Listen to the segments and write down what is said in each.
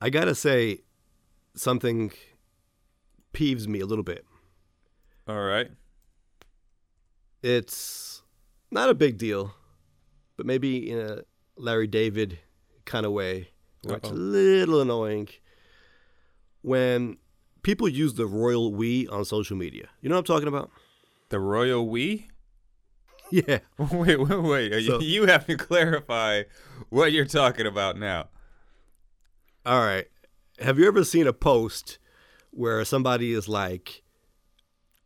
I gotta say, something peeves me a little bit. All right. It's not a big deal, but maybe in a Larry David kind of way, where it's a little annoying when people use the royal we on social media. You know what I'm talking about? The royal we? Yeah. Wait, wait, wait. So- you, you have to clarify what you're talking about now. All right. Have you ever seen a post where somebody is like,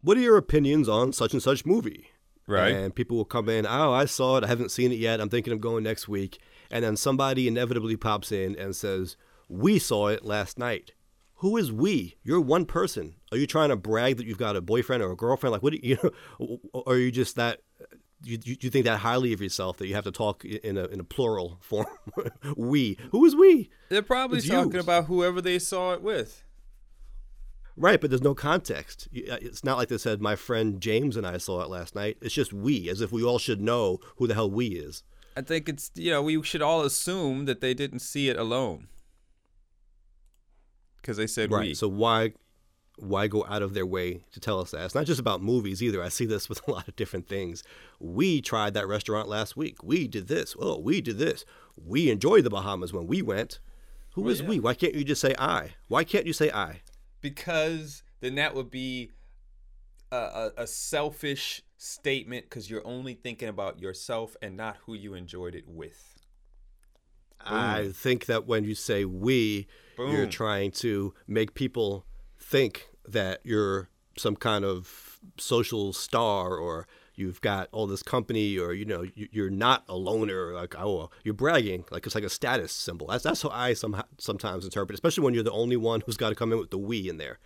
What are your opinions on such and such movie? Right. And people will come in, Oh, I saw it. I haven't seen it yet. I'm thinking of going next week. And then somebody inevitably pops in and says, We saw it last night. Who is we? You're one person. Are you trying to brag that you've got a boyfriend or a girlfriend? Like, what do you, you know, or are you just that, you, you you think that highly of yourself that you have to talk in a, in a plural form? we. Who is we? They're probably It's talking used. about whoever they saw it with. Right, but there's no context. Uh, It's not like they said, my friend James and I saw it last night. It's just we, as if we all should know who the hell we is. I think it's you know we should all assume that they didn't see it alone because they said Right. we. So why why go out of their way to tell us that? It's not just about movies either. I see this with a lot of different things. We tried that restaurant last week. We did this. Oh, we did this. We enjoyed the Bahamas when we went. Who Well, is yeah. we? Why can't you just say I? Why can't you say I? because then that would be a, a, a selfish statement because you're only thinking about yourself and not who you enjoyed it with. I think that when you say we, you're trying to make people think that you're some kind of social star or you've got all this company or you know you- you're not a loner like oh you're bragging like it's like a status symbol that's that's how I some, sometimes interpret especially when you're the only one who's got to come in with the we in there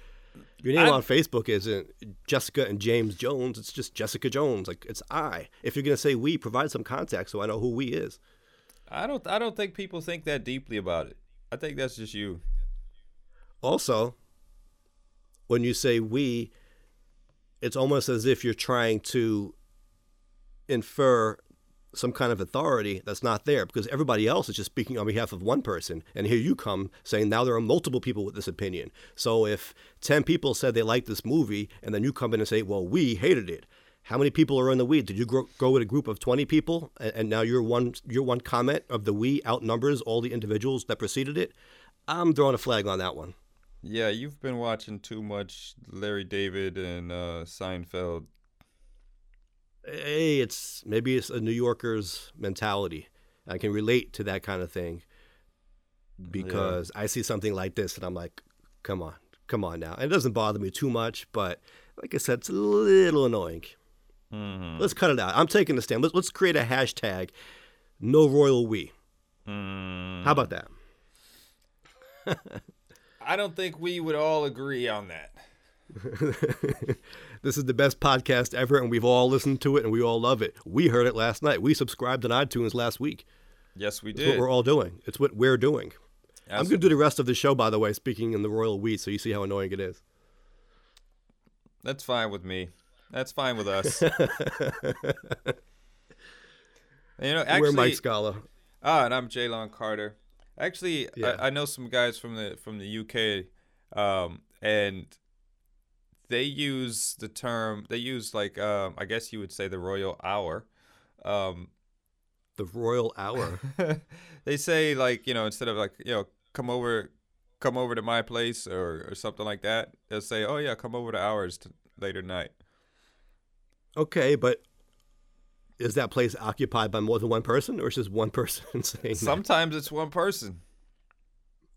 your name I'm- on Facebook isn't Jessica and James Jones it's just Jessica Jones like it's I if you're gonna say we provide some context so I know who we is I don't. I don't think people think that deeply about it. I think that's just you. Also, when you say we, it's almost as if you're trying to infer some kind of authority that's not there because everybody else is just speaking on behalf of one person. And here you come saying now there are multiple people with this opinion. So if 10 people said they liked this movie and then you come in and say, well, we hated it. How many people are in the we? Did you gro- go with a group of 20 people and, and now your one, your one comment of the we outnumbers all the individuals that preceded it? I'm throwing a flag on that one. Yeah, you've been watching too much Larry David and uh, Seinfeld. hey, it's maybe it's a New Yorker's mentality. I can relate to that kind of thing because I see something like this and I'm like, come on, come on now. And it doesn't bother me too much, but like I said, it's a little annoying. Mm-hmm. Let's cut it out. I'm taking the stand. Let's, let's create a hashtag, no royal we. Mm. How about that? I don't think we would all agree on that. this is the best podcast ever, and we've all listened to it and we all love it. We heard it last night. We subscribed on iTunes last week. Yes, we It's what did. we're all doing. It's what we're doing. I'm going to do the rest of the show, by the way, speaking in the royal we, so you see how annoying it is. That's fine with me. That's fine with us. you know, actually, we're Mike Scala. Ah, and I'm Jaylon Carter. Actually, Yeah. I, I know some guys from the from the UK, um, and they use the term. They use like um, I guess you would say the royal hour. Um, The royal hour. they say like you know instead of like you know come over, come over to my place or or something like that. They'll say, oh yeah, come over to ours t- later night. okay, but is that place occupied by more than one person, or is just one person saying that? Sometimes it's one person.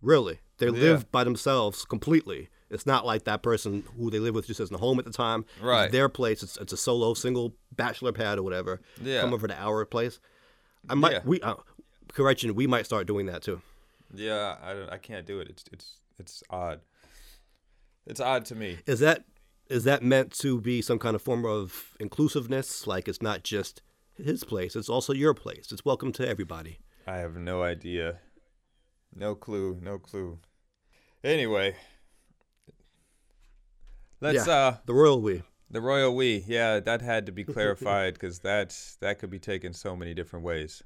Really? They Yeah. live by themselves completely. It's not like that person who they live with just isn't home at the time. It's Right. their place. It's, it's a solo, single bachelor pad or whatever. Yeah. Come over to our place. I might. Yeah. We uh, correction. We might start doing that too. Yeah, I don't, I can't do it. It's it's it's odd. It's odd to me. Is that is that meant to be some kind of form of inclusiveness? Like it's not just his place; it's also your place. It's welcome to everybody. I have no idea. No clue. No clue. Anyway, let's Yeah. uh The royal we. the royal we. Yeah, that had to be clarified because that that could be taken so many different ways.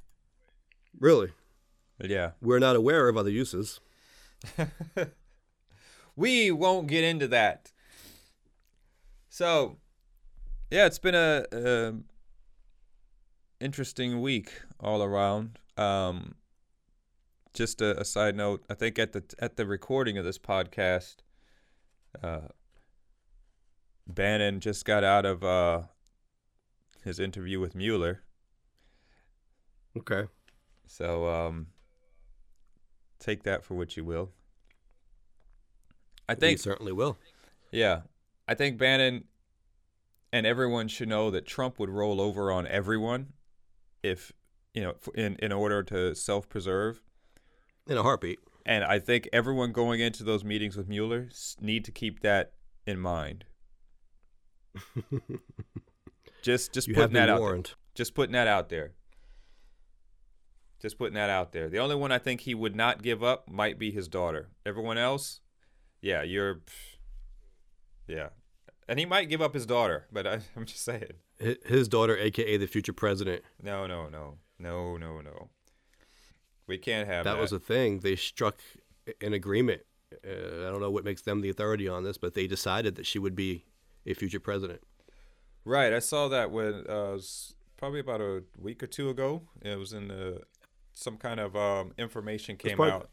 Really, yeah, we're not aware of other uses. we won't get into that. So, yeah, it's been a, a interesting week all around. Um, just a, a, side note, I think at the at the recording of this podcast, uh, Bannon just got out of uh, his interview with Mueller. Okay. So um, take that for what you will. I think we certainly will. Yeah, I think Bannon and everyone should know that Trump would roll over on everyone if you know in in order to self-preserve in a heartbeat. And I think everyone going into those meetings with Mueller need to keep that in mind. just just you putting that out warned. there. Just putting that out there. Just putting that out there. The only one I think he would not give up might be his daughter. Everyone else, yeah, you're, yeah, and he might give up his daughter, but I, I'm just saying. His daughter, aka the future president. No, no, no, no, no, no. We can't have that. That was a thing. They struck an agreement. Uh, I don't know what makes them the authority on this, but they decided that she would be a future president. Right. I saw that when uh, it was probably about a week or two ago. It was in the some kind of um, information came part, out.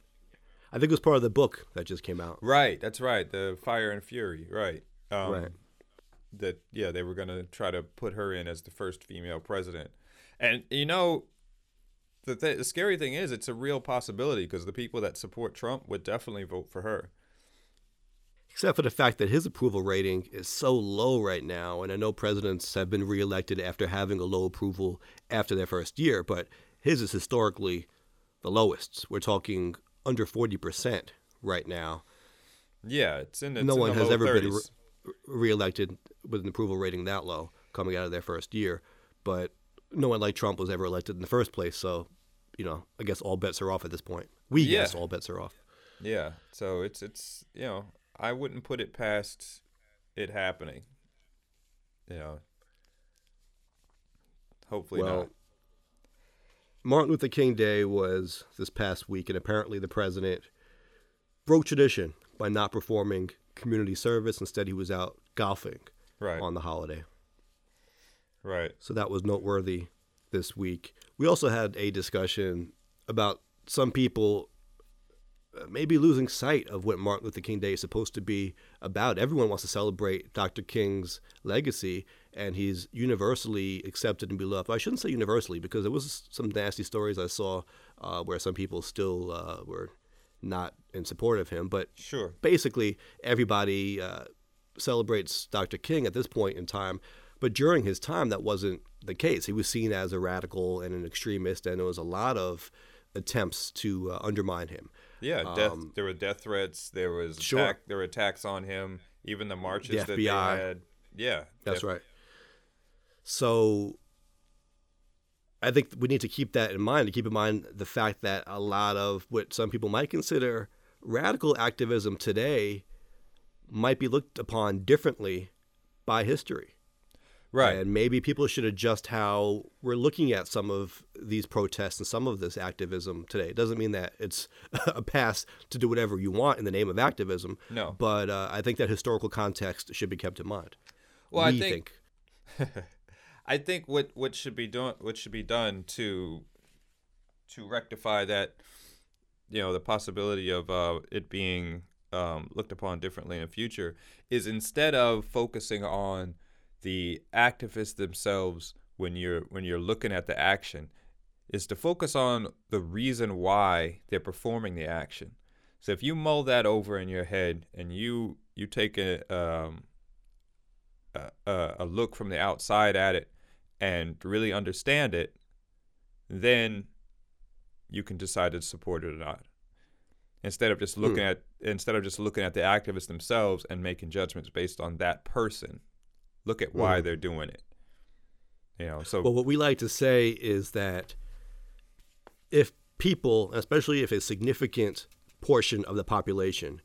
I think it was part of the book that just came out. Right, that's right. The Fire and Fury. Right. Um, right. That yeah, they were gonna try to put her in as the first female president, and you know, the th- the scary thing is it's a real possibility because the people that support Trump would definitely vote for her. Except for the fact that his approval rating is so low right now, and I know presidents have been reelected after having a low approval after their first year, but his is historically the lowest. We're talking under 40% right now. Yeah, it's in the No it's one in the has low ever 30s. been reelected with an approval rating that low coming out of their first year, but no one like Trump was ever elected in the first place, so you know, I guess all bets are off at this point. We Yeah. guess all bets are off. Yeah, so it's it's you know I wouldn't put it past it happening. You know, hopefully well, not. Martin Luther King Day was this past week, and apparently the president broke tradition by not performing community service. Instead, he was out golfing Right, on the holiday. right. So that was noteworthy this week. We also had a discussion about some people uh, maybe losing sight of what Martin Luther King Day is supposed to be about. Everyone wants to celebrate Dr. King's legacy, and he's universally accepted and beloved. I shouldn't say universally because there was some nasty stories I saw uh, where some people still uh, were not in support of him. But Sure. basically, everybody uh, celebrates Dr. King at this point in time. But during his time, that wasn't the case. He was seen as a radical and an extremist, and there was a lot of attempts to uh, undermine him. Yeah, death. Um, there were death threats. There was Sure. attack, there were attacks on him. Even the marches that they had. Yeah, That's def- right. So I think we need to keep that in mind, to keep in mind the fact that a lot of what some people might consider radical activism today might be looked upon differently by history. Right. And maybe people should adjust how we're looking at some of these protests and some of this activism today. It doesn't mean that it's a pass to do whatever you want in the name of activism. No. But uh, I think that historical context should be kept in mind. Well, I we think- I think what what should be done what should be done to to rectify that you know the possibility of uh, it being um, looked upon differently in the future is instead of focusing on the activists themselves when you're when you're looking at the action is to focus on the reason why they're performing the action. So if you mull that over in your head and you you take a um, a, a a look from the outside at it and really understand it, then you can decide to support it or not. Instead of just looking at instead of just looking at the activists themselves and making judgments based on that person, look at why Mhm. they're doing it. You know, so Well, what we like to say is that if people, especially if a significant portion of the population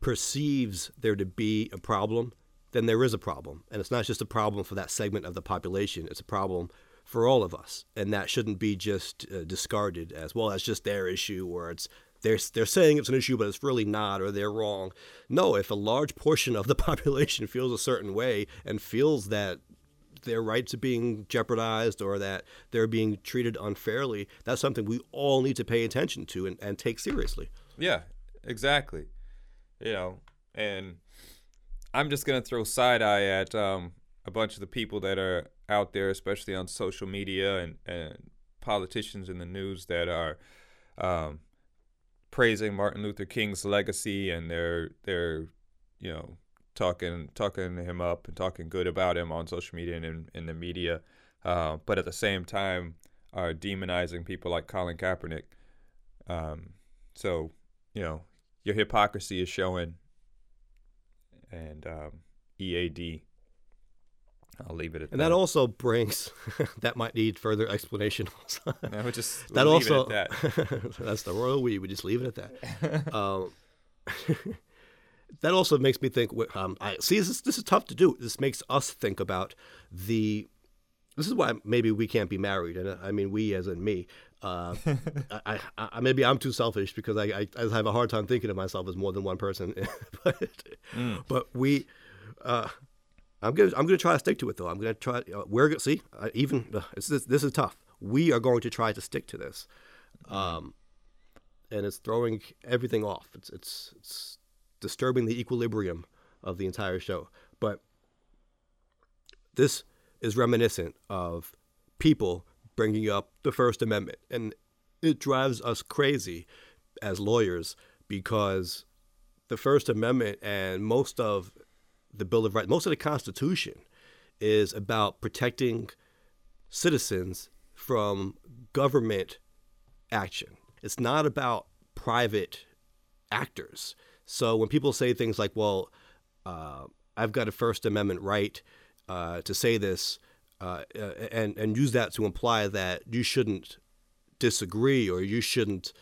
perceives there to be a problem, then there is a problem. And it's not just a problem for that segment of the population, it's a problem for all of us. And that shouldn't be just uh, discarded as well as just their issue or it's they're they're saying it's an issue, but it's really not, or they're wrong. No, if a large portion of the population feels a certain way and feels that their rights are being jeopardized or that they're being treated unfairly, that's something we all need to pay attention to and, and take seriously. Yeah, exactly. You know, and I'm just gonna throw side eye at um, a bunch of the people that are out there, especially on social media and, and politicians in the news that are um, praising Martin Luther King's legacy and they're they're you know talking talking him up and talking good about him on social media and in, in the media, uh, but at the same time are demonizing people like Colin Kaepernick. Um, so you know your hypocrisy is showing, and um, EAD. I'll leave it at that. and that. that also brings that might need further explanation. I would just that we'll leave it also at that. that's the royal we. We just leave it at that. um, that also makes me think. Um, I see this. Is, this is tough to do. This makes us think about the. This is why maybe we can't be married, and I mean we as in me. Uh, I, I, maybe I'm too selfish because I, I, I, have a hard time thinking of myself as more than one person. but, mm. but we, uh, I'm gonna I'm gonna try to stick to it though. I'm gonna try. Uh, we're gonna see uh, even uh, this this is tough. We are going to try to stick to this, um, and it's throwing everything off. It's it's it's disturbing the equilibrium of the entire show. But this is reminiscent of people bringing up the First Amendment, and it drives us crazy as lawyers because the First Amendment and most of the Bill of Rights, most of the Constitution is about protecting citizens from government action. It's not about private actors. So when people say things like, well, uh, I've got a First Amendment right uh, to say this, uh, and, and use that to imply that you shouldn't disagree or you shouldn't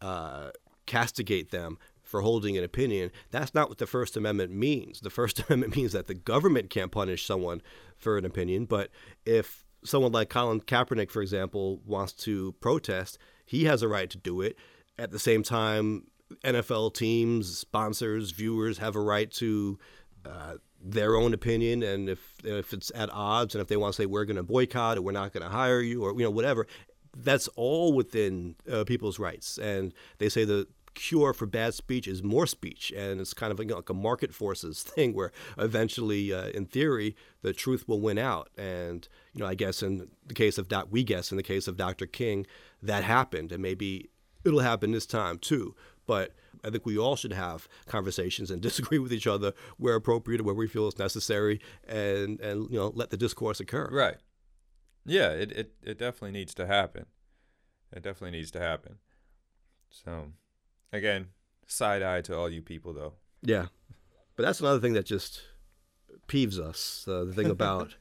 uh, castigate them for holding an opinion. That's not what the First Amendment means. The First Amendment means that the government can't punish someone for an opinion, but if someone like Colin Kaepernick, for example, wants to protest, he has a right to do it. At the same time, NFL teams, sponsors, viewers have a right to uh, their own opinion, and if if it's at odds, and if they want to say we're going to boycott or we're not going to hire you or you know whatever, that's all within uh, people's rights. And they say the cure for bad speech is more speech, and it's kind of you know, like a market forces thing where eventually, uh, in theory, the truth will win out. And you know, I guess in the case of Doc, we guess in the case of Dr. King, that happened, and maybe it'll happen this time too. But I think we all should have conversations and disagree with each other where appropriate, where we feel it's necessary, and and you know let the discourse occur. Right. Yeah, it, it, it definitely needs to happen. It definitely needs to happen. So, again, side eye to all you people, though. Yeah, but that's another thing that just peeves us. Uh, the thing about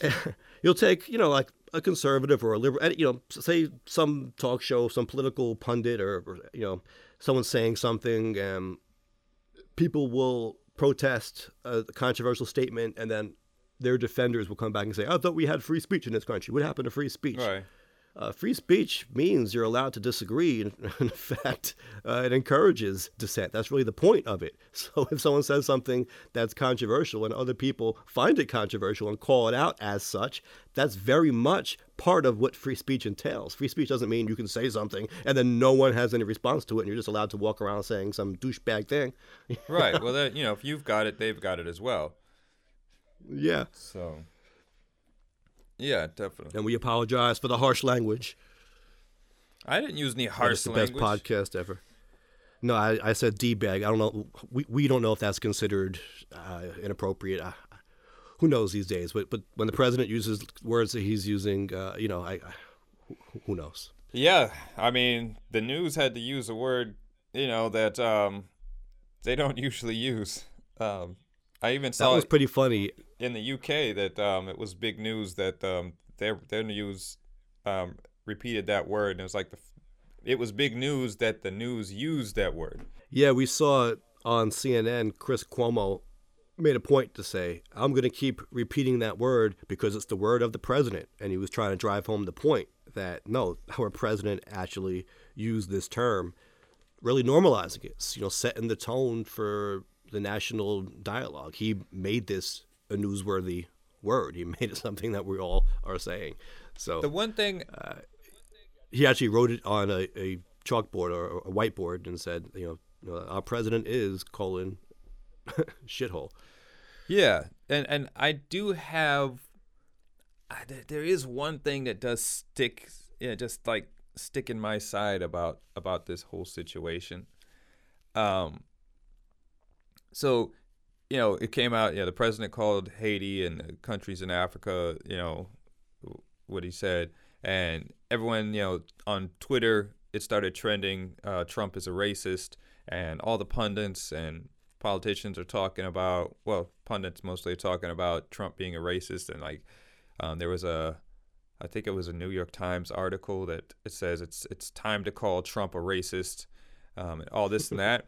you'll take, you know, like a conservative or a liberal, you know, say some talk show, some political pundit, or, or you know, someone saying something, and people will protest a controversial statement, and then their defenders will come back and say, "I thought we had free speech in this country. What happened to free speech?" Right. Uh, free speech means you're allowed to disagree. In, in fact, uh, it encourages dissent. That's really the point of it. So if someone says something that's controversial and other people find it controversial and call it out as such, that's very much part of what free speech entails. Free speech doesn't mean you can say something and then no one has any response to it and you're just allowed to walk around saying some douchebag thing. right. Well, that, you know, if you've got it, they've got it as well. Yeah. So yeah, definitely. And we apologize for the harsh language. I didn't use any harsh it's the language. best podcast ever. No, I, I said d-bag. I don't know. We, we don't know if that's considered uh, inappropriate. Who knows these days? But but when the president uses words that he's using, uh, you know, I, I, who knows? Yeah, I mean, the news had to use a word, you know, that um, they don't usually use. Um, I even saw that was pretty funny in the UK that um, it was big news that um, their their news um, repeated that word, and it was like the it was big news that the news used that word. Yeah, we saw on CNN. Chris Cuomo made a point to say, "I'm going to keep repeating that word because it's the word of the president," and he was trying to drive home the point that no, our president actually used this term really normalizing it, you know, setting the tone for the national dialogue. He made this a newsworthy word. He made it something that we all are saying. So the one thing uh, he actually wrote it on a, a chalkboard or a whiteboard and said, you know, our president is colon shithole. Yeah, and and I do have. There is one thing that does stick, yeah, just like stick in my side about about this whole situation. Um. So, you know, it came out. Yeah, the president called Haiti and countries in Africa. You know, what he said, and everyone, you know, on Twitter, it started trending. Uh, Trump is a racist, and all the pundits and politicians are talking about. Well, pundits mostly are talking about Trump being a racist, and like, um, there was a I think it was a New York Times article that it says it's it's time to call Trump a racist, um, and all this and that.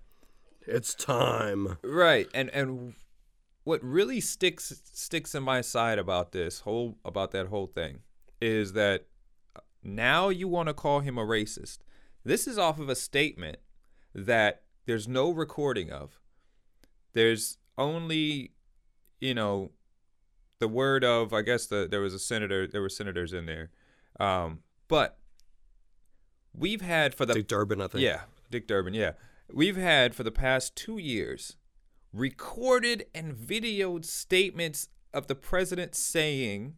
It's time. Right, and and what really sticks sticks in my side about this whole about that whole thing is that now you want to call him a racist. This is off of a statement that there's no recording of. There's only, you know, the word of I guess the there was a senator there were senators in there, um, but we've had for the Dick Durbin I think yeah Dick Durbin yeah we've had for the past two years recorded and videoed statements of the president saying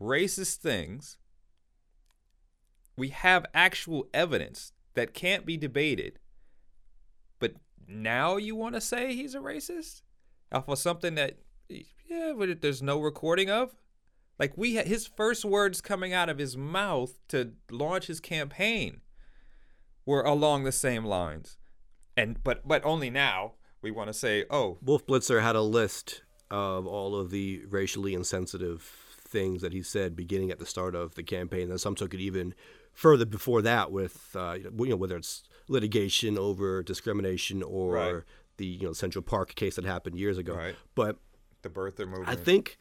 racist things. We have actual evidence that can't be debated. But now you want to say he's a racist uh, off of something that yeah, but there's no recording of. Like we had his first words coming out of his mouth to launch his campaign were along the same lines. And but but only now we want to say, "Oh, Wolf Blitzer had a list of all of the racially insensitive things that he said beginning at the start of the campaign, and some took it even further before that with uh, you know whether it's litigation over discrimination or Right. the you know Central Park case that happened years ago. Right. But the birther movement." I think,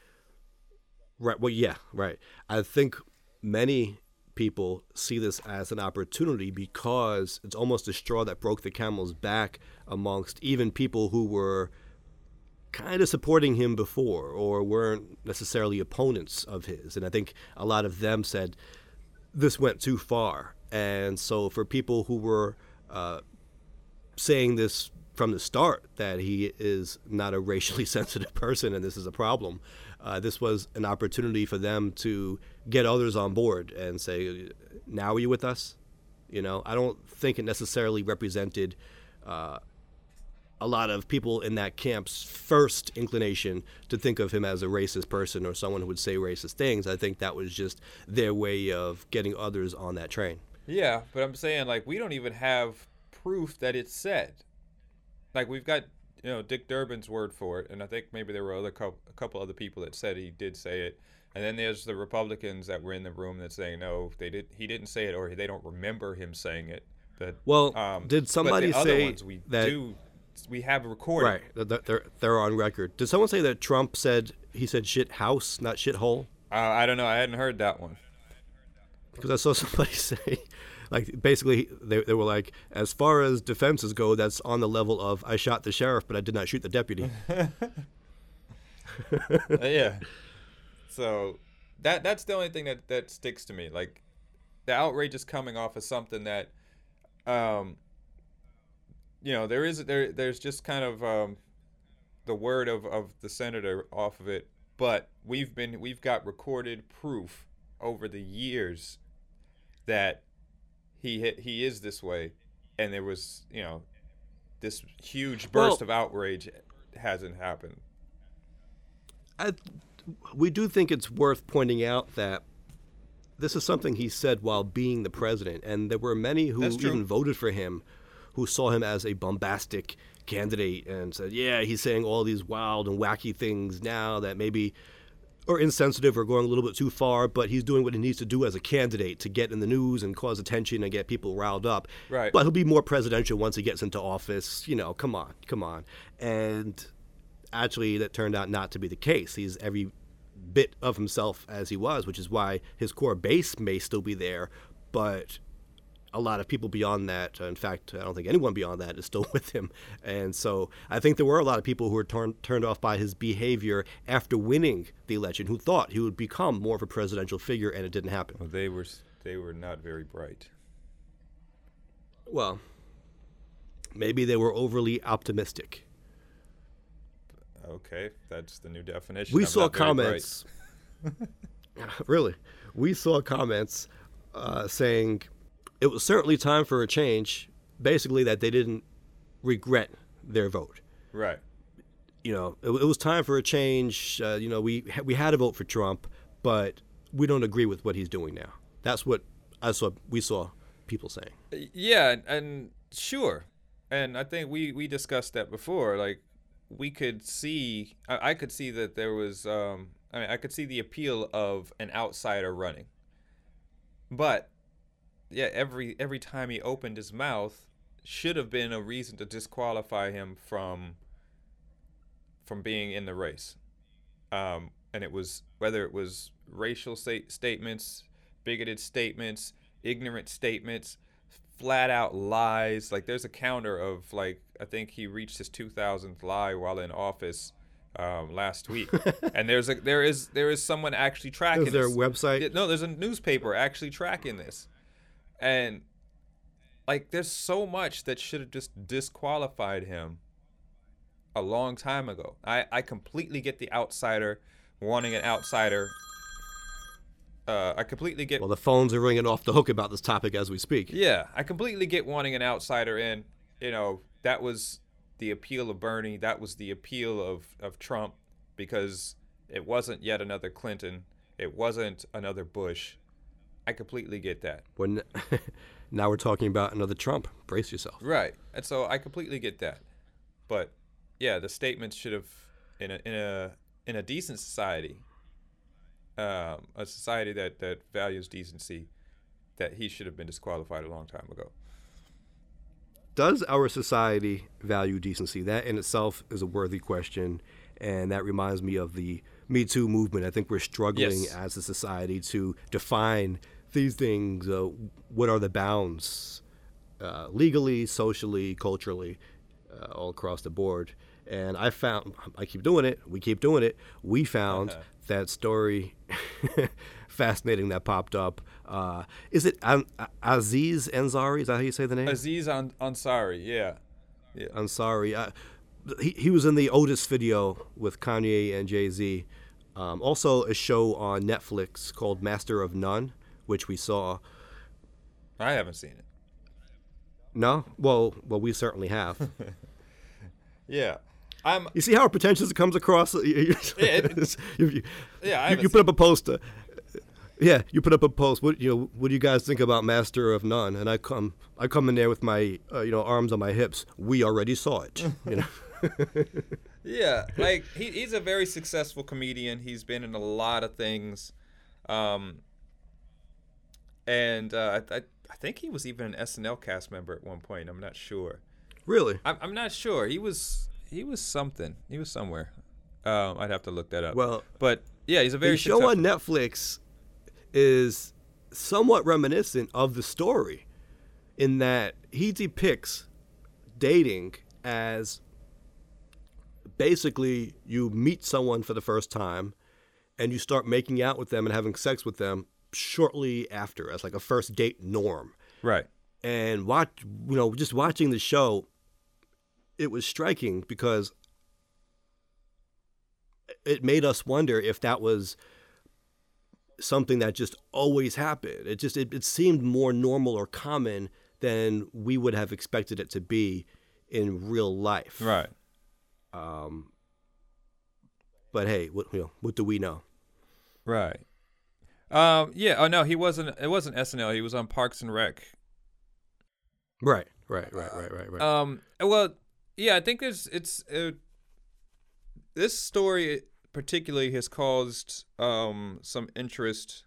right? Well, yeah, right. I think many people see this as an opportunity because it's almost a straw that broke the camel's back amongst even people who were kind of supporting him before or weren't necessarily opponents of his. And I think a lot of them said this went too far. And so for people who were uh, saying this from the start that he is not a racially sensitive person and this is a problem, uh, this was an opportunity for them to get others on board and say, now are you with us? You know, I don't think it necessarily represented uh, a lot of people in that camp's first inclination to think of him as a racist person or someone who would say racist things. I think that was just their way of getting others on that train. Yeah, but I'm saying like we don't even have proof that it's said. Like we've got you know Dick Durbin's word for it, and I think maybe there were other co- a couple other people that said he did say it, and then there's the Republicans that were in the room that saying no, they did he didn't say it or they don't remember him saying it. But Well, um, did somebody say ones we that do we have recorded? right? They're they're on record. Did someone say that Trump said he said shit house, not shit hole? Uh, I don't know. I hadn't heard that one. Because I saw somebody say, like, basically they they were like, as far as defenses go, that's on the level of I shot the sheriff, but I did not shoot the deputy. Uh, yeah. So that that's the only thing that that sticks to me. Like the outrage is coming off of something that, um, you know, there is there there's just kind of um, the word of of the senator off of it, but we've been we've got recorded proof over the years that he he is this way, and there was you know this huge burst Well- of outrage hasn't happened. I, we do think it's worth pointing out that this is something he said while being the president, and there were many who even voted for him, who saw him as a bombastic candidate and said, "Yeah, he's saying all these wild and wacky things now that maybe." Or insensitive or going a little bit too far, but he's doing what he needs to do as a candidate to get in the news and cause attention and get people riled up. Right. But he'll be more presidential once he gets into office. You know, come on, come on. And actually that turned out not to be the case. He's every bit of himself as he was, which is why his core base may still be there, but a lot of people beyond that. In fact, I don't think anyone beyond that is still with him. And so I think there were a lot of people who were torn, turned off by his behavior after winning the election, who thought he would become more of a presidential figure, and it didn't happen. Well, they were they were not very bright. Well, maybe they were overly optimistic. Okay, that's the new definition. We of saw not very bright. comments. really, we saw comments uh, saying it was certainly time for a change. Basically, that they didn't regret their vote. Right. You know, it, it was time for a change. Uh, you know, we we had a vote for Trump, but we don't agree with what he's doing now. That's what I saw. We saw people saying. Yeah, and, and sure, and I think we we discussed that before. Like we could see, I, I could see that there was. Um, I mean, I could see the appeal of an outsider running, but yeah, every every time he opened his mouth should have been a reason to disqualify him from from being in the race. Um, and it was whether it was racial sta- statements, bigoted statements, ignorant statements, flat out lies. Like there's a counter of like I think he reached his 2000th lie while in office um, last week, and there's a there is there is someone actually tracking. Is there a website? No, there's a newspaper actually tracking this, and like there's so much that should have just disqualified him a long time ago. I I completely get the outsider wanting an outsider. Uh, I completely get Well, the phones are ringing off the hook about this topic as we speak. yeah, I completely get wanting an outsider in. You know, that was the appeal of Bernie. That was the appeal of, of Trump because it wasn't yet another Clinton. It wasn't another Bush. I completely get that. When now we're talking about another Trump. Brace yourself. Right. And so I completely get that. But yeah, the statements should have in a in a in a decent society, um, a society that, that values decency, that he should have been disqualified a long time ago. Does our society value decency? That in itself is a worthy question, and that reminds me of the Me Too movement. I think we're struggling Yes. as a society to define these things. Uh, what are the bounds, uh, legally, socially, culturally, uh, all across the board? And I found, I keep doing it. We keep doing it. We found Uh-huh. that story fascinating that popped up. Uh, is it An- Aziz Ansari? Is that how you say the name? Aziz An- Ansari, yeah. Yeah. Ansari. Uh, he, he was in the Otis video with Kanye and Jay Z. Um, also, a show on Netflix called Master of None, which we saw. I haven't seen it. No, well, well, we certainly have. Yeah. I'm you see how pretentious it comes across. You, you- it- you- you- yeah, you, you put up a post. uh, yeah, you put up a post. What you know? What do you guys think about Master of None? And I come, I come in there with my, uh, you know, arms on my hips. We already saw it. You know. Yeah, like he, he's a very successful comedian. He's been in a lot of things, um, and uh, I, I think he was even an SNL cast member at one point. I'm not sure. really? I'm, I'm not sure. He was he was something. He was somewhere. Um, I'd have to look that up. Well, but yeah, he's a very the show successful. on Netflix is somewhat reminiscent of the story in that he depicts dating as basically you meet someone for the first time and you start making out with them and having sex with them shortly after as like a first date norm right. and watch you know just watching the show it was striking because it made us wonder if that was something that just always happened it just it, it seemed more normal or common than we would have expected it to be in real life Right. um but hey what you know, what do we know Right. Um. Yeah. Oh no, he wasn't. It wasn't SNL. He was on Parks and Rec. right right right right right right Um. Well, yeah. I think it's it's uh, this story particularly has caused um some interest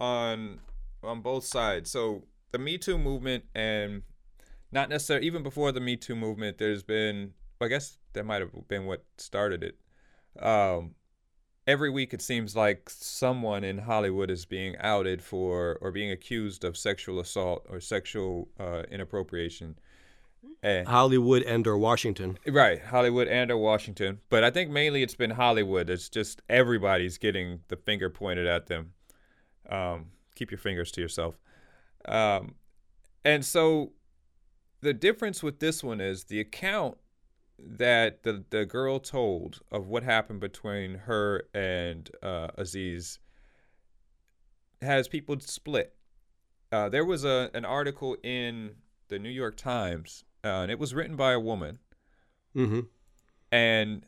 on on both sides. So the Me Too movement and not necessarily even before the Me Too movement, there's been I guess that might have been what started it. Um, every week it seems like someone in Hollywood is being outed for or being accused of sexual assault or sexual uh, inappropriation. And, Hollywood and or Washington. Right, Hollywood and or Washington. But I think mainly it's been Hollywood. It's just everybody's getting the finger pointed at them. Um, keep your fingers to yourself. Um, and so the difference with this one is the account that the the girl told of what happened between her and uh, Aziz has people split. Uh, there was a an article in the New York Times, uh, and it was written by a woman. Mm-hmm. And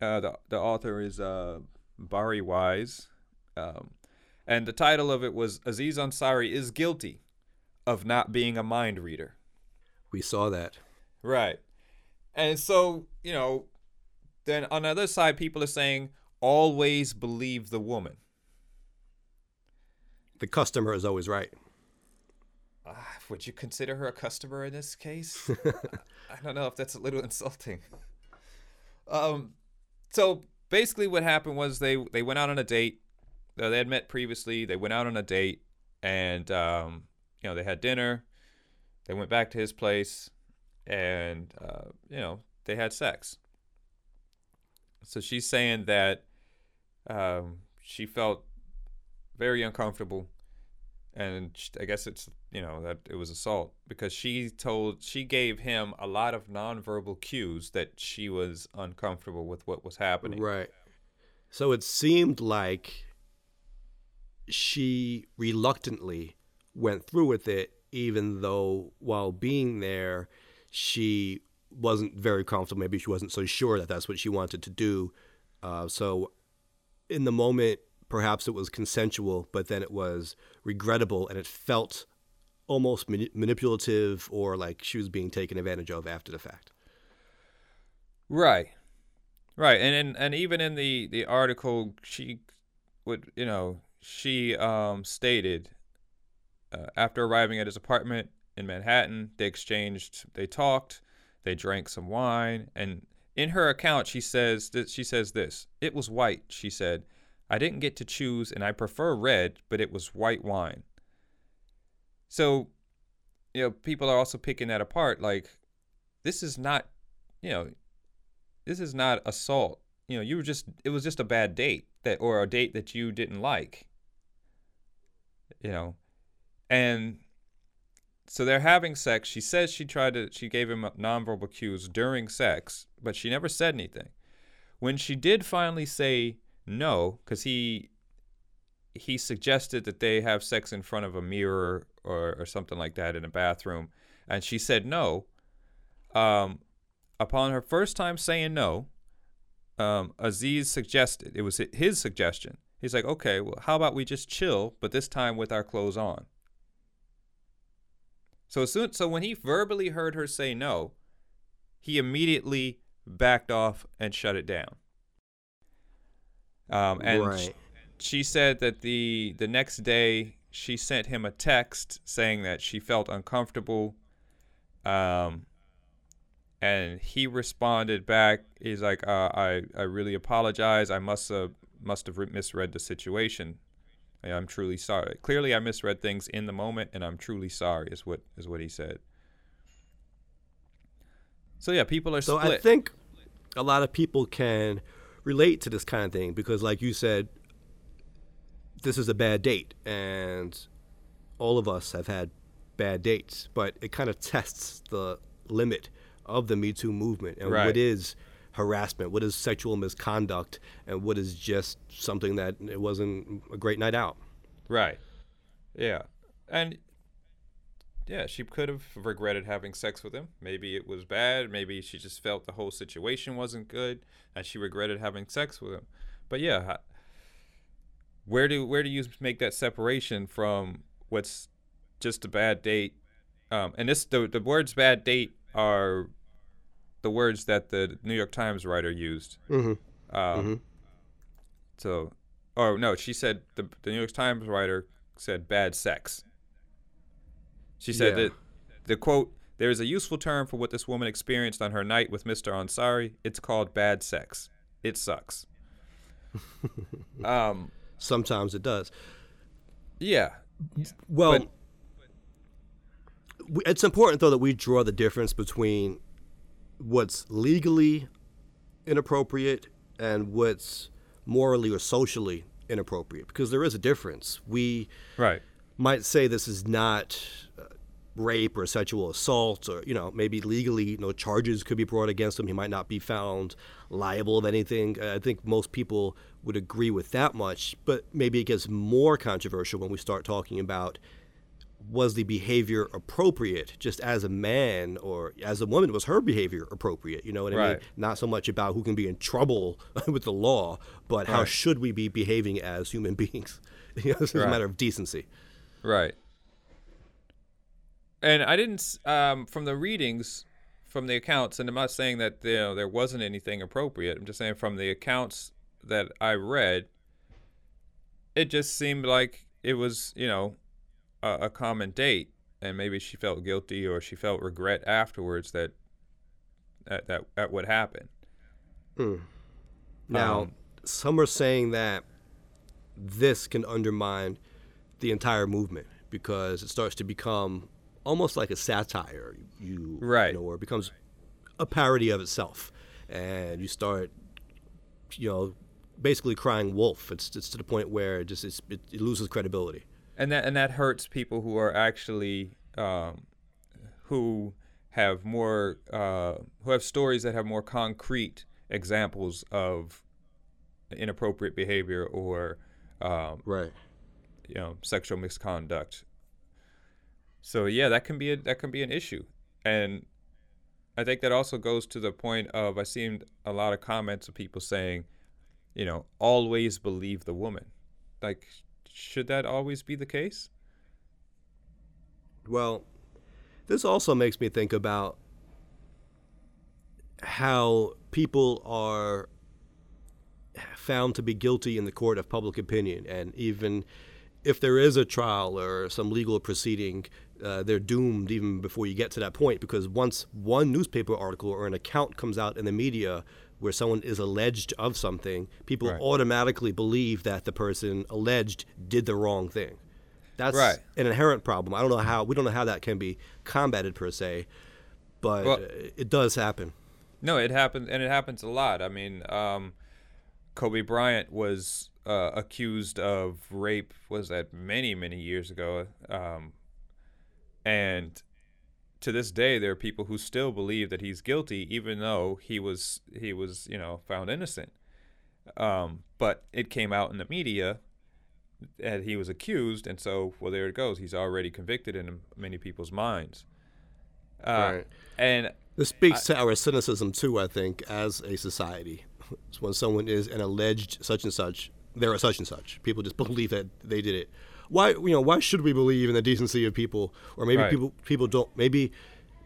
uh, the the author is uh, Bari Weiss, um, and the title of it was Aziz Ansari is guilty of not being a mind reader. We saw that. Right. And so, you know, then on the other side, people are saying, always believe the woman. The customer is always right. Uh, would you consider her a customer in this case? I don't know if that's a little insulting. Um, so basically, what happened was they they went out on a date. Uh, they had met previously. They went out on a date, and um, you know they had dinner. They went back to his place and uh, you know they had sex. So she's saying that um, she felt very uncomfortable, and I guess it's you know that it was assault because she told she gave him a lot of nonverbal cues that she was uncomfortable with what was happening. Right. So it seemed like she reluctantly went through with it, even though while being there, she wasn't very comfortable. Maybe she wasn't so sure that that's what she wanted to do. Uh, so, in the moment, perhaps it was consensual, but then it was regrettable and it felt almost mani- manipulative or like she was being taken advantage of after the fact. Right. Right. And and, and even in the, the article, she would, you know, she um, stated uh, after arriving at his apartment, in Manhattan. They exchanged, they talked, they drank some wine, and in her account she says that she says this. It was white, she said. I didn't get to choose and I prefer red, but it was white wine. So, you know, people are also picking that apart like this is not, you know, this is not assault. You know, you were just it was just a bad date that or a date that you didn't like. You know, and so they're having sex. She says she tried to, she gave him nonverbal cues during sex, but she never said anything. When she did finally say no, because he, he suggested that they have sex in front of a mirror or, or something like that in a bathroom, and she said no. Um, upon her first time saying no, um, Aziz suggested, it was his suggestion. He's like, okay, well, how about we just chill, but this time with our clothes on? So soon, so when he verbally heard her say no, he immediately backed off and shut it down. Um, and right. she, she said that the the next day she sent him a text saying that she felt uncomfortable. Um, and he responded back. He's like, uh, "I I really apologize. I must have must have misread the situation. I'm truly sorry. Clearly, I misread things in the moment, and I'm truly sorry. Is what is what he said. So yeah, people are so split. I think a lot of people can relate to this kind of thing because, like you said, this is a bad date, and all of us have had bad dates. But it kind of tests the limit of the Me Too movement and right. what is harassment, what is sexual misconduct, and what is just something that it wasn't a great night out. Right. Yeah. And yeah, she could have regretted having sex with him. Maybe it was bad. Maybe she just felt the whole situation wasn't good, and she regretted having sex with him. But yeah, where do where do you make that separation from what's just a bad date? Um, and this the the words "bad date" are the words that the New York Times writer used. Mm-hmm. Um, mm-hmm. So, oh no, she said the the New York Times writer said bad sex. She said yeah. that the quote there is a useful term for what this woman experienced on her night with Mr. Ansari. It's called bad sex. It sucks. um, Sometimes it does. yeah, Well, But- it's important though that we draw the difference between what's legally inappropriate and what's morally or socially inappropriate because there is a difference. We right, might say this is not uh, rape or sexual assault or you know maybe legally no charges could be brought against him. He might not be found liable of anything. I think most people would agree with that much but maybe it gets more controversial when we start talking about was the behavior appropriate just as a man or as a woman was her behavior appropriate you know what i mean not so much about who can be in trouble with the law but how Right. should we be behaving as human beings you know, this is a matter of decency right. And I didn't um, from the readings, from the accounts, and I'm not saying that you know there wasn't anything appropriate. I'm just saying from the accounts that I read, it just seemed like it was you know a, a common date, and maybe she felt guilty or she felt regret afterwards that at that at what happened. Now, Um, some are saying that this can undermine the entire movement because it starts to become almost like a satire, you, Right. you know, or it becomes a parody of itself, and you start, you know, basically crying wolf. It's it's to the point where it just it's, it, it loses credibility. And that and that hurts people who are actually um, who have more uh, who have stories that have more concrete examples of inappropriate behavior or um, Right. you know sexual misconduct. So yeah, that can be a, that can be an issue, and I think that also goes to the point of I seen a lot of comments of people saying, you know, always believe the woman. Like, should that always be the case? Well, this also makes me think about how people are found to be guilty in the court of public opinion. And even if there is a trial or some legal proceeding, uh, they're doomed even before you get to that point because once one newspaper article or an account comes out in the media where someone is alleged of something, people Right. automatically believe that the person alleged did the wrong thing. That's Right. an inherent problem. I don't know how we don't know how that can be combated per se, but Well- uh, it does happen. No, it happens, and it happens a lot. I mean, um, Kobe Bryant was uh, accused of rape. Was that many, many years ago? Um, and to this day, there are people who still believe that he's guilty, even though he was he was you know found innocent. Um, but it came out in the media that he was accused, and so well, there it goes. He's already convicted in many people's minds. Uh, Right. And This speaks to our cynicism too, I think, as a society. When someone is an alleged such and such, they're a such and such. People just believe that they did it. Why, you know, why should we believe in the decency of people? Or maybe Right. people people don't maybe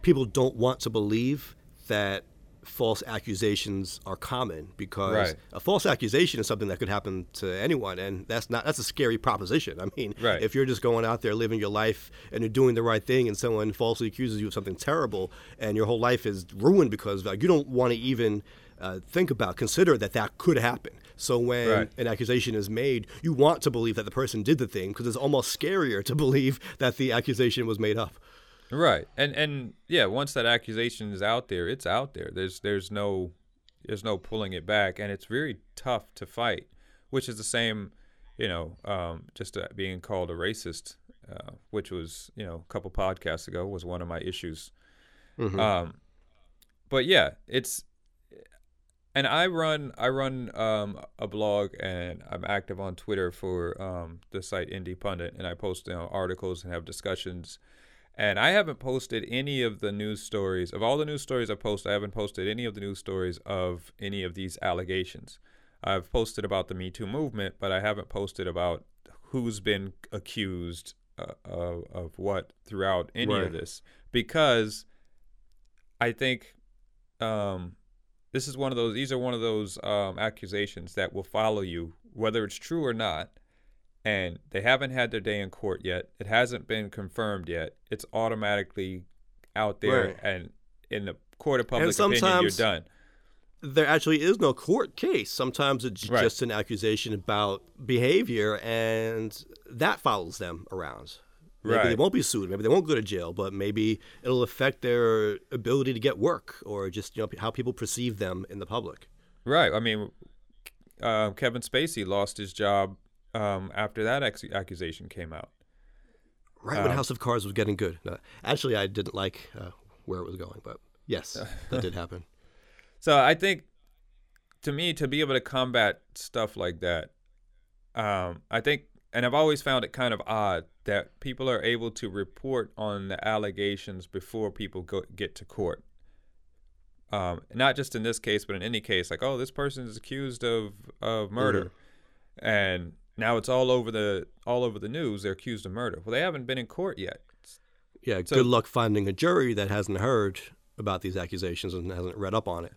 people don't want to believe that false accusations are common because Right. a false accusation is something that could happen to anyone and that's not that's a scary proposition. I mean, Right. if you're just going out there living your life and you're doing the right thing and someone falsely accuses you of something terrible and your whole life is ruined because like, you don't want to even uh, think about consider that that could happen so when Right. an accusation is made you want to believe that the person did the thing because it's almost scarier to believe that the accusation was made up Right. And and yeah, once that accusation is out there, it's out there. There's there's no there's no pulling it back and it's very tough to fight, which is the same, you know, um, just uh, being called a racist, uh, which was, you know, a couple podcasts ago was one of my issues. Um but yeah, it's and I run I run um, a blog and I'm active on Twitter for um, the site Indie Pundit and I post you know, articles and have discussions. And I haven't posted any of the news stories of all the news stories I post. I haven't posted any of the news stories of any of these allegations. I've posted about the Me Too movement, but I haven't posted about who's been accused uh, of, of what throughout any Right. of this because I think um, this is one of those. These are one of those um, accusations that will follow you, whether it's true or not. And they haven't had their day in court yet. It hasn't been confirmed yet. It's automatically out there, Right. and in the court of public opinion, you're done. there actually is no court case. Sometimes it's Right. just an accusation about behavior, and that follows them around. Maybe they won't be sued. Maybe they won't go to jail, but maybe it'll affect their ability to get work or just you know how people perceive them in the public. Right. I mean, uh, Kevin Spacey lost his job um, after that ex- accusation came out. Right when House of Cards was getting good. No, actually, I didn't like uh, where it was going, but yes, that did happen. So I think, to me, to be able to combat stuff like that, um, I think, and I've always found it kind of odd that people are able to report on the allegations before people go get to court. Um, not just in this case, but in any case, like, oh, this person is accused of of murder, and now it's all over the all over the news. They're accused of murder. Well, they haven't been in court yet. Yeah, So- good luck finding a jury that hasn't heard about these accusations and hasn't read up on it.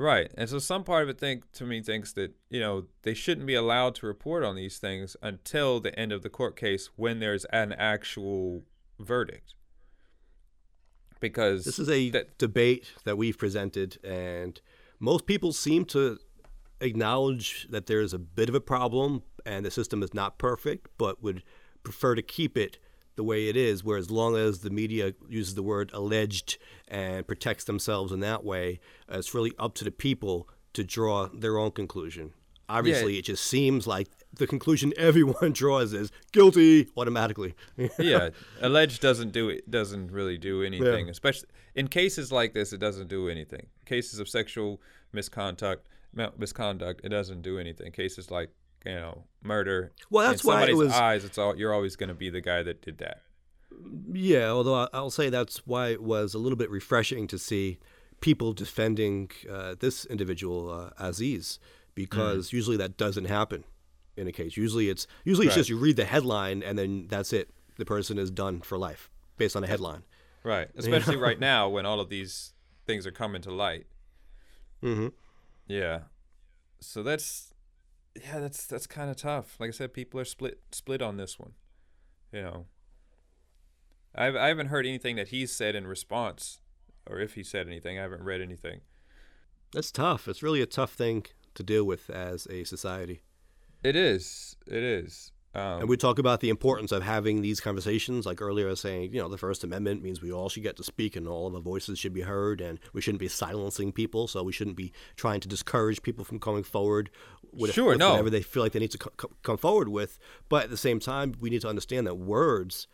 Right. And so some part of it think to me thinks that, you know, they shouldn't be allowed to report on these things until the end of the court case when there's an actual verdict. Because This is a that- debate that we've presented, and most people seem to acknowledge that there is a bit of a problem and the system is not perfect, but would prefer to keep it the way it is, where as long as the media uses the word alleged and protects themselves in that way, uh, it's really up to the people to draw their own conclusion. Obviously, it just seems like the conclusion everyone draws is guilty automatically. yeah, alleged doesn't do it doesn't really do anything, especially in cases like this it doesn't do anything. Cases of sexual misconduct misconduct it doesn't do anything. Cases like, you know, murder. Well, that's in why it was- eyes it's all you're always going to be the guy that did that. Yeah, although I'll say that's why it was a little bit refreshing to see people defending uh, this individual uh, Aziz, because usually that doesn't happen in a case. Usually it's usually it's just you read the headline and then that's it. The person is done for life based on a headline. Right. Especially right now when all of these things are coming to light. hmm Yeah. So that's yeah, that's that's kind of tough. Like I said, people are split split on this one. You know. I've I haven't heard anything that he's said in response or if he said anything. I haven't read anything. That's tough. It's really a tough thing to deal with as a society. It is. It is. Um, And we talk about the importance of having these conversations. Like earlier, I was saying, you know, the First Amendment means we all should get to speak and all of the voices should be heard, and we shouldn't be silencing people. So we shouldn't be trying to discourage people from coming forward with, Sure, with no. whatever they feel like they need to co- co- come forward with. But at the same time, we need to understand that words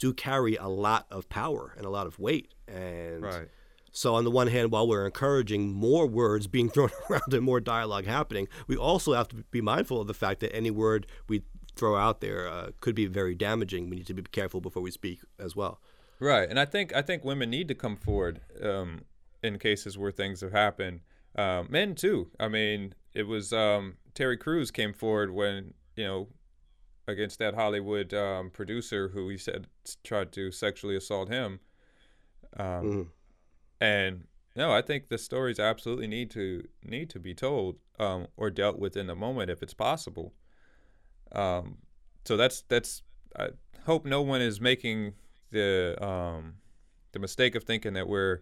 do carry a lot of power and a lot of weight. And right. so, on the one hand, while we're encouraging more words being thrown around and more dialogue happening, we also have to be mindful of the fact that any word we throw out there uh, could be very damaging. We need to be careful before we speak as well. Right, and I think I think women need to come forward um, in cases where things have happened. Um, men too. I mean, it was um, Terry Crews came forward when you know against that Hollywood um, producer who he said tried to sexually assault him. Um, Mhm. And no, I think the stories absolutely need to need to be told um, or dealt with in the moment if it's possible. Um, so that's that's. I hope no one is making the um, the mistake of thinking that we're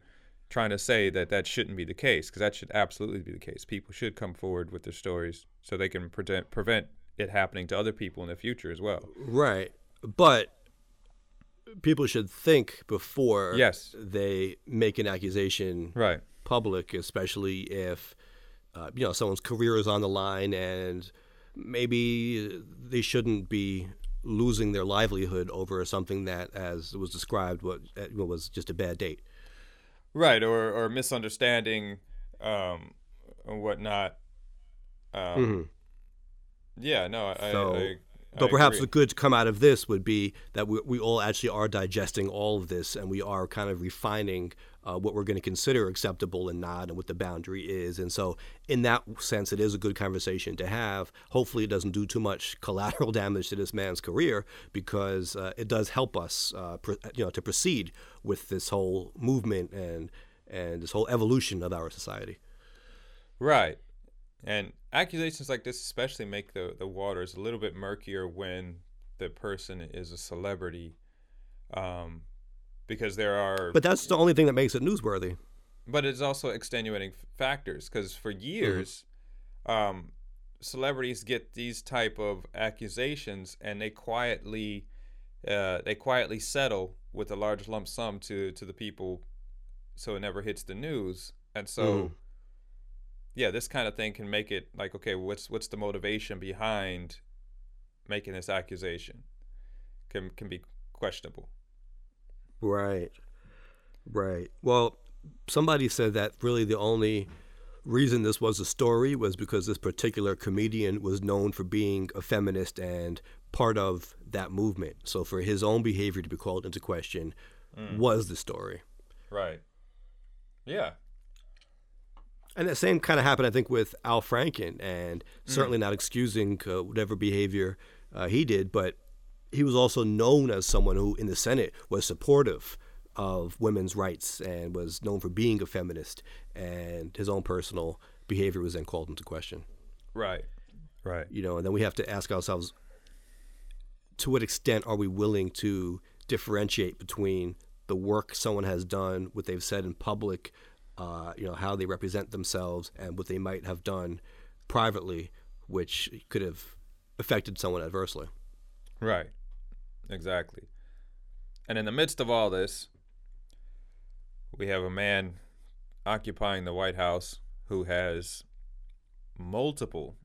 trying to say that that shouldn't be the case because that should absolutely be the case. People should come forward with their stories so they can prevent prevent it happening to other people in the future as well. Right. But people should think before Yes. they make an accusation Right. public, especially if uh, you know someone's career is on the line and maybe they shouldn't be losing their livelihood over something that, as was described, what uh, was just a bad date. Right, or or misunderstanding, um, or whatnot. Um, Mhm. Yeah, no, I. So, I, I Though perhaps agree. the good to come out of this would be that we, we all actually are digesting all of this and we are kind of refining uh, what we're going to consider acceptable and not and what the boundary is. And so, in that sense, it is a good conversation to have. Hopefully, it doesn't do too much collateral damage to this man's career because uh, it does help us, uh, you know, to proceed with this whole movement and and this whole evolution of our society. Right. And accusations like this especially make the, the waters a little bit murkier when the person is a celebrity. Um, because there are But that's the only thing that makes it newsworthy. but it's also extenuating factors because for years, um, celebrities get these type of accusations and they quietly, uh, they quietly settle with a large lump sum to to the people, so it never hits the news. And so, Mhm. yeah, this kind of thing can make it like, okay, what's what's the motivation behind making this accusation? Can can be questionable. Right. Right. Well, somebody said that really the only reason this was a story was because this particular comedian was known for being a feminist and part of that movement. So for his own behavior to be called into question was the story. Right. Yeah. And the same kind of happened, I think, with Al Franken, and certainly not excusing uh, whatever behavior uh, he did, but he was also known as someone who, in the Senate, was supportive of women's rights and was known for being a feminist, and his own personal behavior was then called into question. Right. Right. You know, and then we have to ask ourselves, to what extent are we willing to differentiate between the work someone has done, what they've said in public, uh, you know, how they represent themselves, and what they might have done privately, which could have affected someone adversely. Right. Exactly. And in the midst of all this, we have a man occupying the White House who has multiple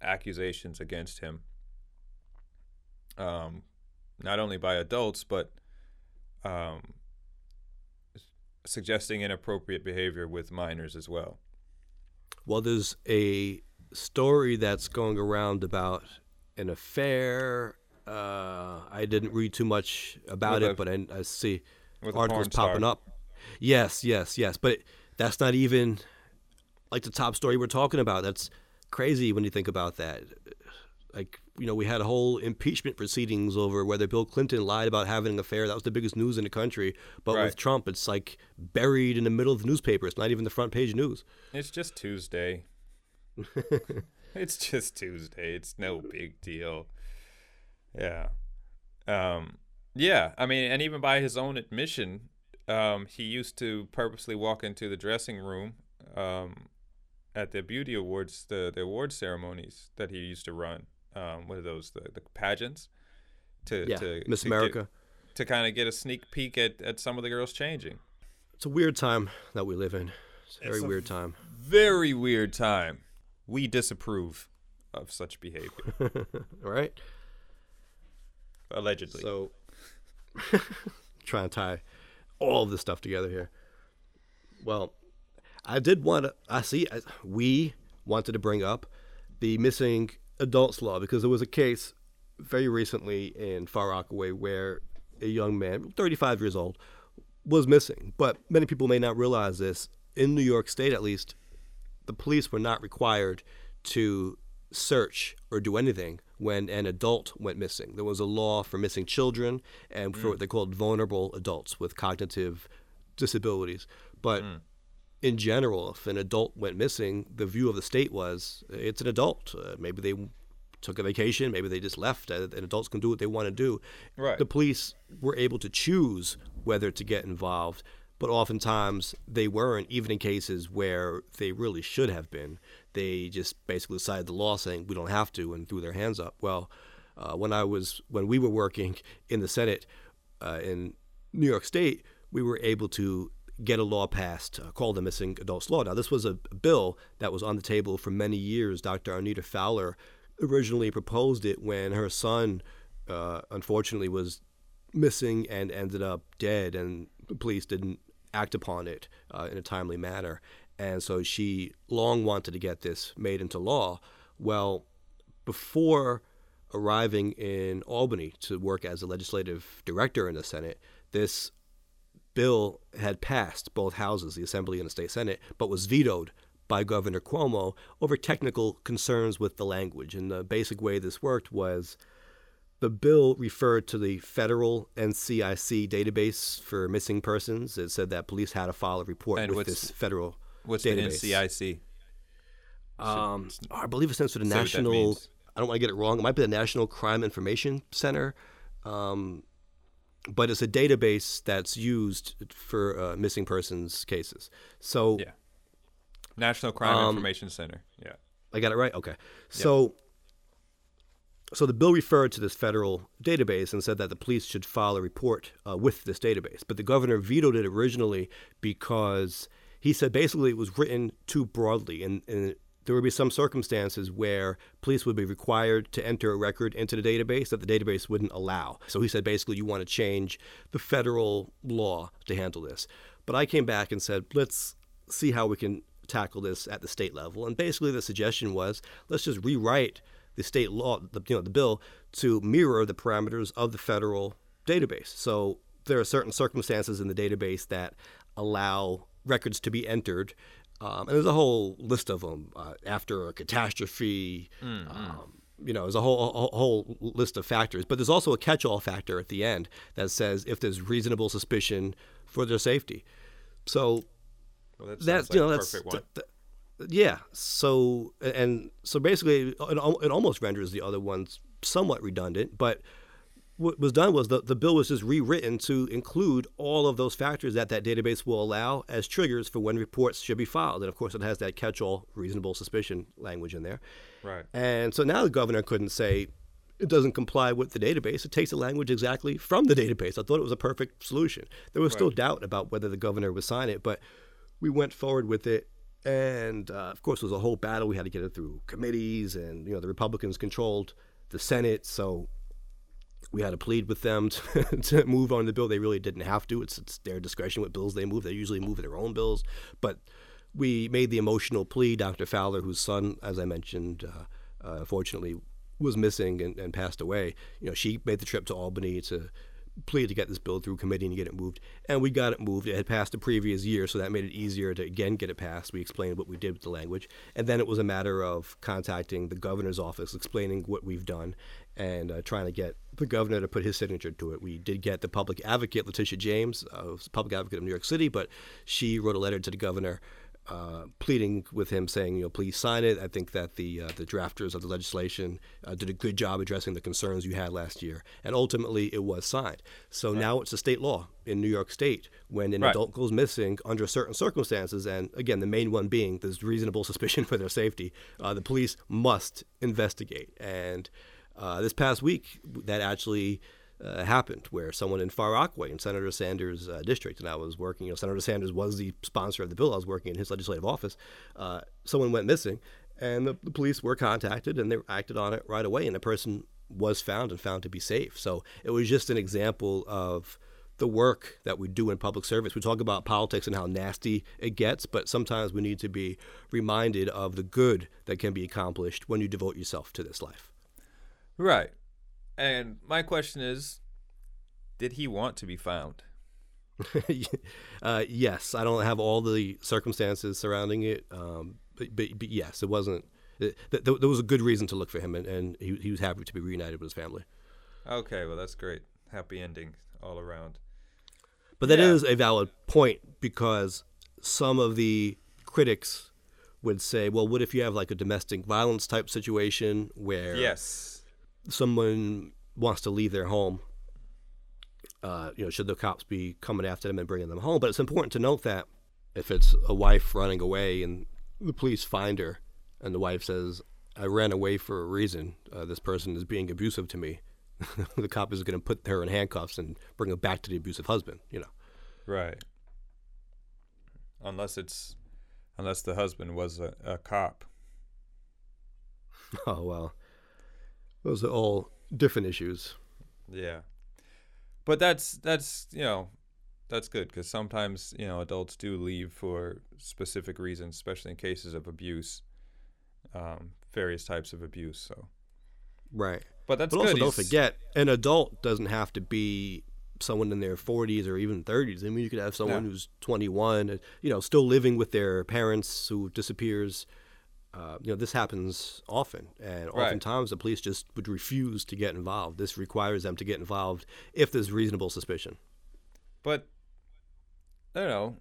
accusations against him. Um, not only by adults, but um, suggesting inappropriate behavior with minors as well. Well, there's a story that's going around about an affair. Uh, I didn't read too much about With it, a- but I, I see articles star. popping up. Yes, yes, yes. But that's not even like the top story we're talking about. That's crazy when you think about that. Like, you know, we had a whole impeachment proceedings over whether Bill Clinton lied about having an affair. That was the biggest news in the country. But Right. with Trump, it's like buried in the middle of the newspaper. It's not even the front page news. It's just Tuesday. it's just Tuesday. It's no big deal. Yeah. Um yeah, I mean and even by his own admission, um he used to purposely walk into the dressing room um at the beauty awards, the the award ceremonies that he used to run. Um what are those the, the pageants to Yeah, to Miss to get- America. to kind of get a sneak peek at, at some of the girls changing. It's a weird time that we live in. It's a very It's a weird time. Very weird time. We disapprove of such behavior. All right. Allegedly. So, trying to tie all this stuff together here. Well, I did want to. I see. I, we wanted to bring up the missing adults law because there was a case very recently in Far Rockaway where a young man, 35 years old, was missing. But many people may not realize this. In New York State, at least, the police were not required to search or do anything when an adult went missing. There was a law for missing children and for what they called vulnerable adults with cognitive disabilities. But in general, if an adult went missing, the view of the state was it's an adult. Uh, maybe they took a vacation, maybe they just left, and adults can do what they want to do. Right. The police were able to choose whether to get involved, but oftentimes they weren't, even in cases where they really should have been. They just basically decided the law saying we don't have to and threw their hands up. Well, uh, when I was when we were working in the Senate uh, in New York State, we were able to get a law passed uh, called the Missing Adults Law. Now, this was a bill that was on the table for many years. Dr. Anita Fowler originally proposed it when her son, uh, unfortunately, was missing and ended up dead, and the police didn't act upon it uh, in a timely manner. And so she long wanted to get this made into law. Well, before arriving in Albany to work as a legislative director in the Senate, this bill had passed both houses, the Assembly and the State Senate, but was vetoed by Governor Cuomo over technical concerns with the language. And the basic way this worked was the bill referred to the federal NCIC database for missing persons. It said that police had to file a report And with this federal What's database. the NCIC? Um, I believe it stands for the Say National. I don't want to get it wrong. It might be the National Crime Information Center. Um, but it's a database that's used for uh, missing persons cases. So Yeah. National Crime Um, Information Center. Yeah. I got it right. Okay. So, so the bill referred to this federal database and said that the police should file a report uh, with this database. But the governor vetoed it originally because he said basically it was written too broadly, and, and there would be some circumstances where police would be required to enter a record into the database that the database wouldn't allow. So he said basically you want to change the federal law to handle this. But I came back and said let's see how we can tackle this at the state level. And basically, the suggestion was let's just rewrite the state law, the, you know, the bill to mirror the parameters of the federal database. So there are certain circumstances in the database that allow records to be entered. Um, and there's a whole list of them uh, after a catastrophe. Um, you know, there's a whole, a whole list of factors, but there's also a catch-all factor at the end that says if there's reasonable suspicion for their safety. So Well, that that's like you know that's perfect one. th- th- yeah so and so basically it, it almost renders the other ones somewhat redundant but what was done was the, the bill was just rewritten to include all of those factors that that database will allow as triggers for when reports should be filed and of course it has that catch-all reasonable suspicion language in there Right. and so now the governor couldn't say it doesn't comply with the database. It takes the language exactly from the database. I thought it was a perfect solution. There was still doubt about whether the governor would sign it, but we went forward with it. And uh, of course, it was a whole battle. We had to get it through committees, and you know the Republicans controlled the Senate, so we had to plead with them to, to move on the bill. They really didn't have to. It's, it's their discretion what bills they move. They usually move their own bills, but we made the emotional plea. Dr. Fowler, whose son, as I mentioned, uh, uh, fortunately was missing and, and passed away. You know, she made the trip to Albany to plead to get this bill through committee and get it moved, and we got it moved. It had passed the previous year, so that made it easier to again get it passed. We explained what we did with the language, and then it was a matter of contacting the governor's office, explaining what we've done, and uh, trying to get the governor to put his signature to it. We did get the public advocate, Letitia James, uh, public advocate of New York City, but she wrote a letter to the governor uh, pleading with him, saying, you know, please sign it. I think that the uh, the drafters of the legislation uh, did a good job addressing the concerns you had last year, and ultimately it was signed. So now it's a state law in New York State when an Right. adult goes missing under certain circumstances, and again, the main one being there's reasonable suspicion for their safety, uh, the police must investigate. And uh, this past week, that actually uh, happened where someone in Far Rockaway in Senator Sanders' uh, district, and I was working, you know, Senator Sanders was the sponsor of the bill. I was working in his legislative office. Uh, someone went missing, and the, the police were contacted and they acted on it right away, and the person was found and found to be safe. So it was just an example of the work that we do in public service. We talk about politics and how nasty it gets, but sometimes we need to be reminded of the good that can be accomplished when you devote yourself to this life. Right. And my question is, did he want to be found? uh, yes, I don't have all the circumstances surrounding it, um, but, but, but yes, it wasn't. It, th- th- there was a good reason to look for him, and, and he, he was happy to be reunited with his family. Okay, well that's great. Happy ending all around. But that Yeah. is a valid point because some of the critics would say, well, what if you have like a domestic violence type situation where Yes. Someone wants to leave their home? Uh, you know, should the cops be coming after them and bringing them home? But it's important to note that if it's a wife running away and the police find her, and the wife says, "I ran away for a reason. Uh, this person is being abusive to me," the cop is going to put her in handcuffs and bring her back to the abusive husband. You know. Right. Unless it's, unless the husband was a, a cop. Oh well, those are all different issues. Yeah. But that's that's you know, that's good because sometimes you know adults do leave for specific reasons, especially in cases of abuse, um, various types of abuse. So, Right. but that's but also good. don't he's- forget, an adult doesn't have to be someone in their 40s or even 30s. I mean, you could have someone Yeah. who's 21, uh, you know, still living with their parents who disappears. Uh, you know, this happens often, and Right. oftentimes the police just would refuse to get involved. This requires them to get involved if there's reasonable suspicion. But I don't know.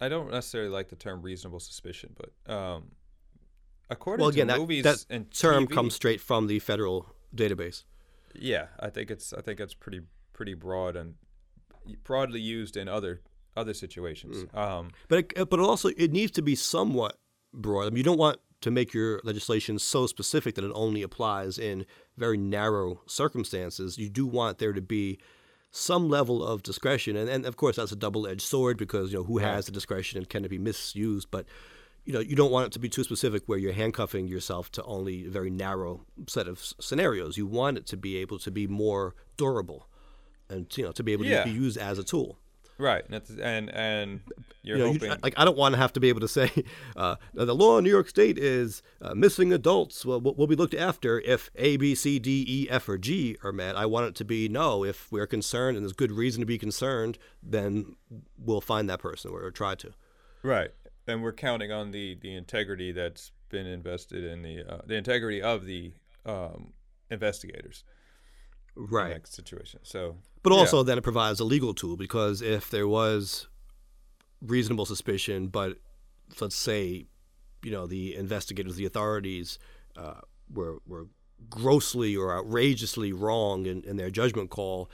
I don't necessarily like the term reasonable suspicion, but um, according Well, again, to that, movies that and term TV, comes straight from the federal database. Yeah, I think it's I think it's pretty pretty broad and broadly used in other other situations. Mm. Um, but it, but also it needs to be somewhat broad. I mean, you don't want to make your legislation so specific that it only applies in very narrow circumstances. You do want there to be some level of discretion, and, and of course that's a double-edged sword because you know who has the discretion and can it be misused, but you know you don't want it to be too specific where you're handcuffing yourself to only a very narrow set of scenarios. You want it to be able to be more durable, and you know to be able yeah. to be used as a tool. Right, and and you're you know, hoping you, like I don't want to have to be able to say uh, the law in New York State is uh, missing adults will will be looked after if A B C D E F or G are met. I want it to be no. If we're concerned and there's good reason to be concerned, then we'll find that person or, or try to. Right, and we're counting on the the integrity that's been invested in the uh, the integrity of the um, investigators right in situation. So, but also yeah. then it provides a legal tool because if there was reasonable suspicion, but let's say, you know, the investigators, the authorities uh, were were grossly or outrageously wrong in, in their judgment call,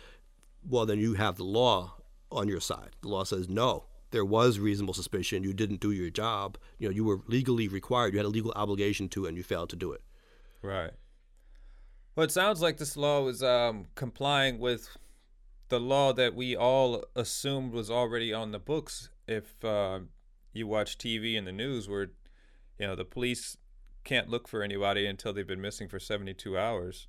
well, then you have the law on your side. The law says no. There was reasonable suspicion. You didn't do your job. You know, you were legally required. You had a legal obligation to, and you failed to do it. Right. Well, it sounds like this law is um, complying with the law that we all assumed was already on the books. If uh, you watch TV and the news, where you know the police can't look for anybody until they've been missing for 72 hours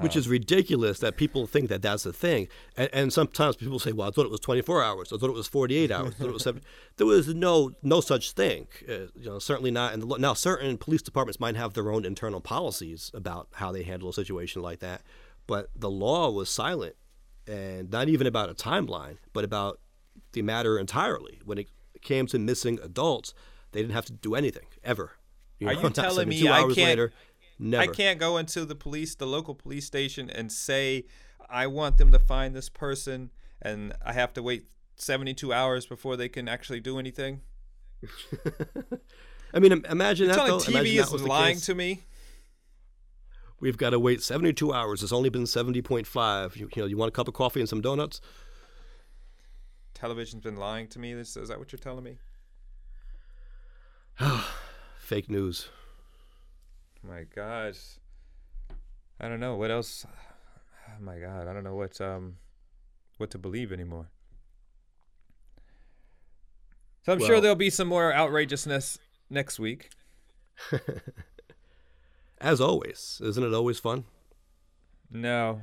which is ridiculous that people think that that's a thing. And, and, sometimes people say, "Well, I thought it was 24 hours. I thought it was 48 hours. I thought it was 7. There was no no such thing. Uh, you know, certainly not. And now, certain police departments might have their own internal policies about how they handle a situation like that, but the law was silent, and not even about a timeline, but about the matter entirely. When it came to missing adults, they didn't have to do anything ever. You know, Are you telling me I can't? Later, Never. I can't go into the police, the local police station, and say I want them to find this person, and I have to wait 72 hours before they can actually do anything. I mean, imagine You're that. Though. TV is lying to me. We've got to wait 72 hours. It's only been 70.5. You, you know, you want a cup of coffee and some donuts? Television's been lying to me. Is that what you're telling me? Fake news. My gosh. I don't know what else. Oh my god, I don't know what um what to believe anymore. So I'm well, sure there'll be some more outrageousness next week. As always, isn't it always fun? No,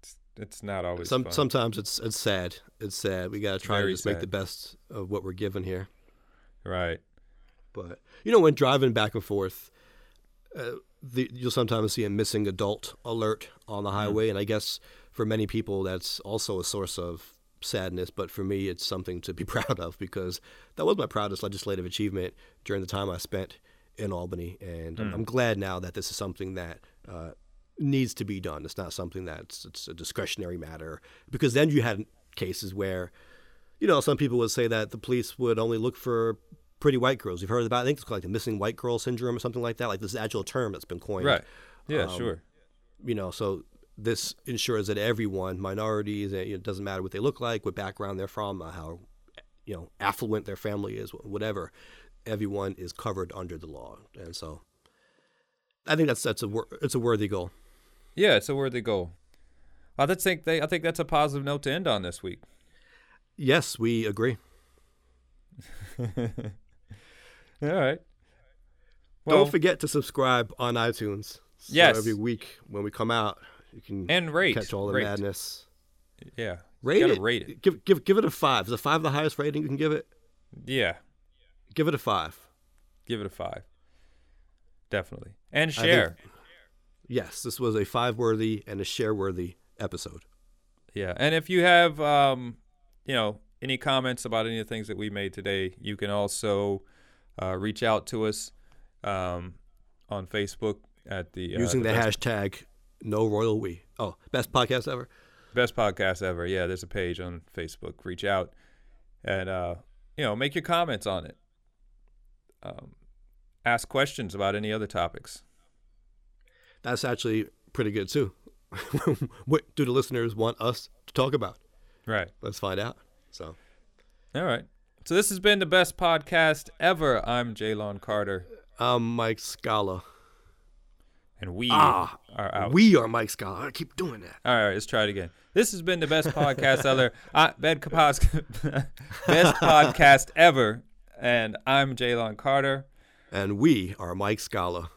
it's, it's not always. Some fun. sometimes it's it's sad. It's sad. We gotta try Very to just sad. make the best of what we're given here. Right. But you know, when driving back and forth, uh, the, you'll sometimes see a missing adult alert on the mm-hmm. highway, mm-hmm. and I guess for many people that's also a source of sadness. But for me, it's something to be proud of because that was my proudest legislative achievement during the time I spent in Albany, and mm. I'm glad now that this is something that. Uh, needs to be done. It's not something that's it's a discretionary matter because then you had cases where, you know, some people would say that the police would only look for pretty white girls. You've heard about? I think it's called like the missing white girl syndrome or something like that. Like this actual term that's been coined. Right. Yeah. Um, sure. You know, so this ensures that everyone, minorities, it doesn't matter what they look like, what background they're from, uh, how you know affluent their family is, whatever, everyone is covered under the law, and so I think that's that's a it's a worthy goal. Yeah, it's a worthy goal. I think they I think that's a positive note to end on this week. Yes, we agree. All right. Well, Don't forget to subscribe on iTunes. So yes. Every week when we come out, you can and rate catch all the rate. madness. Yeah. Rate it. rate it. Give give give it a five. Is a five the highest rating you can give it? Yeah. Give it a five. Give it a five. Definitely. And share. Think, yes, this was a five worthy and a share worthy episode. Yeah. And if you have um, you know, any comments about any of the things that we made today, you can also uh, reach out to us um, on Facebook at the uh, using the, the hashtag No Royal We. Oh, best podcast ever. Best podcast ever. Yeah, there's a page on Facebook. Reach out and uh, you know make your comments on it. Um, ask questions about any other topics. That's actually pretty good too. what do the listeners want us to talk about? Right. Let's find out. So, All right. So this has been the best podcast ever. I'm Jalon Carter, I'm Mike Scala. and we Ah, are out. We are Mike Scala. I keep doing that. All right, let's try it again. This has been the best podcast ever. Uh, best, podcast ever. And I'm Jalon Carter. And we are Mike Scala.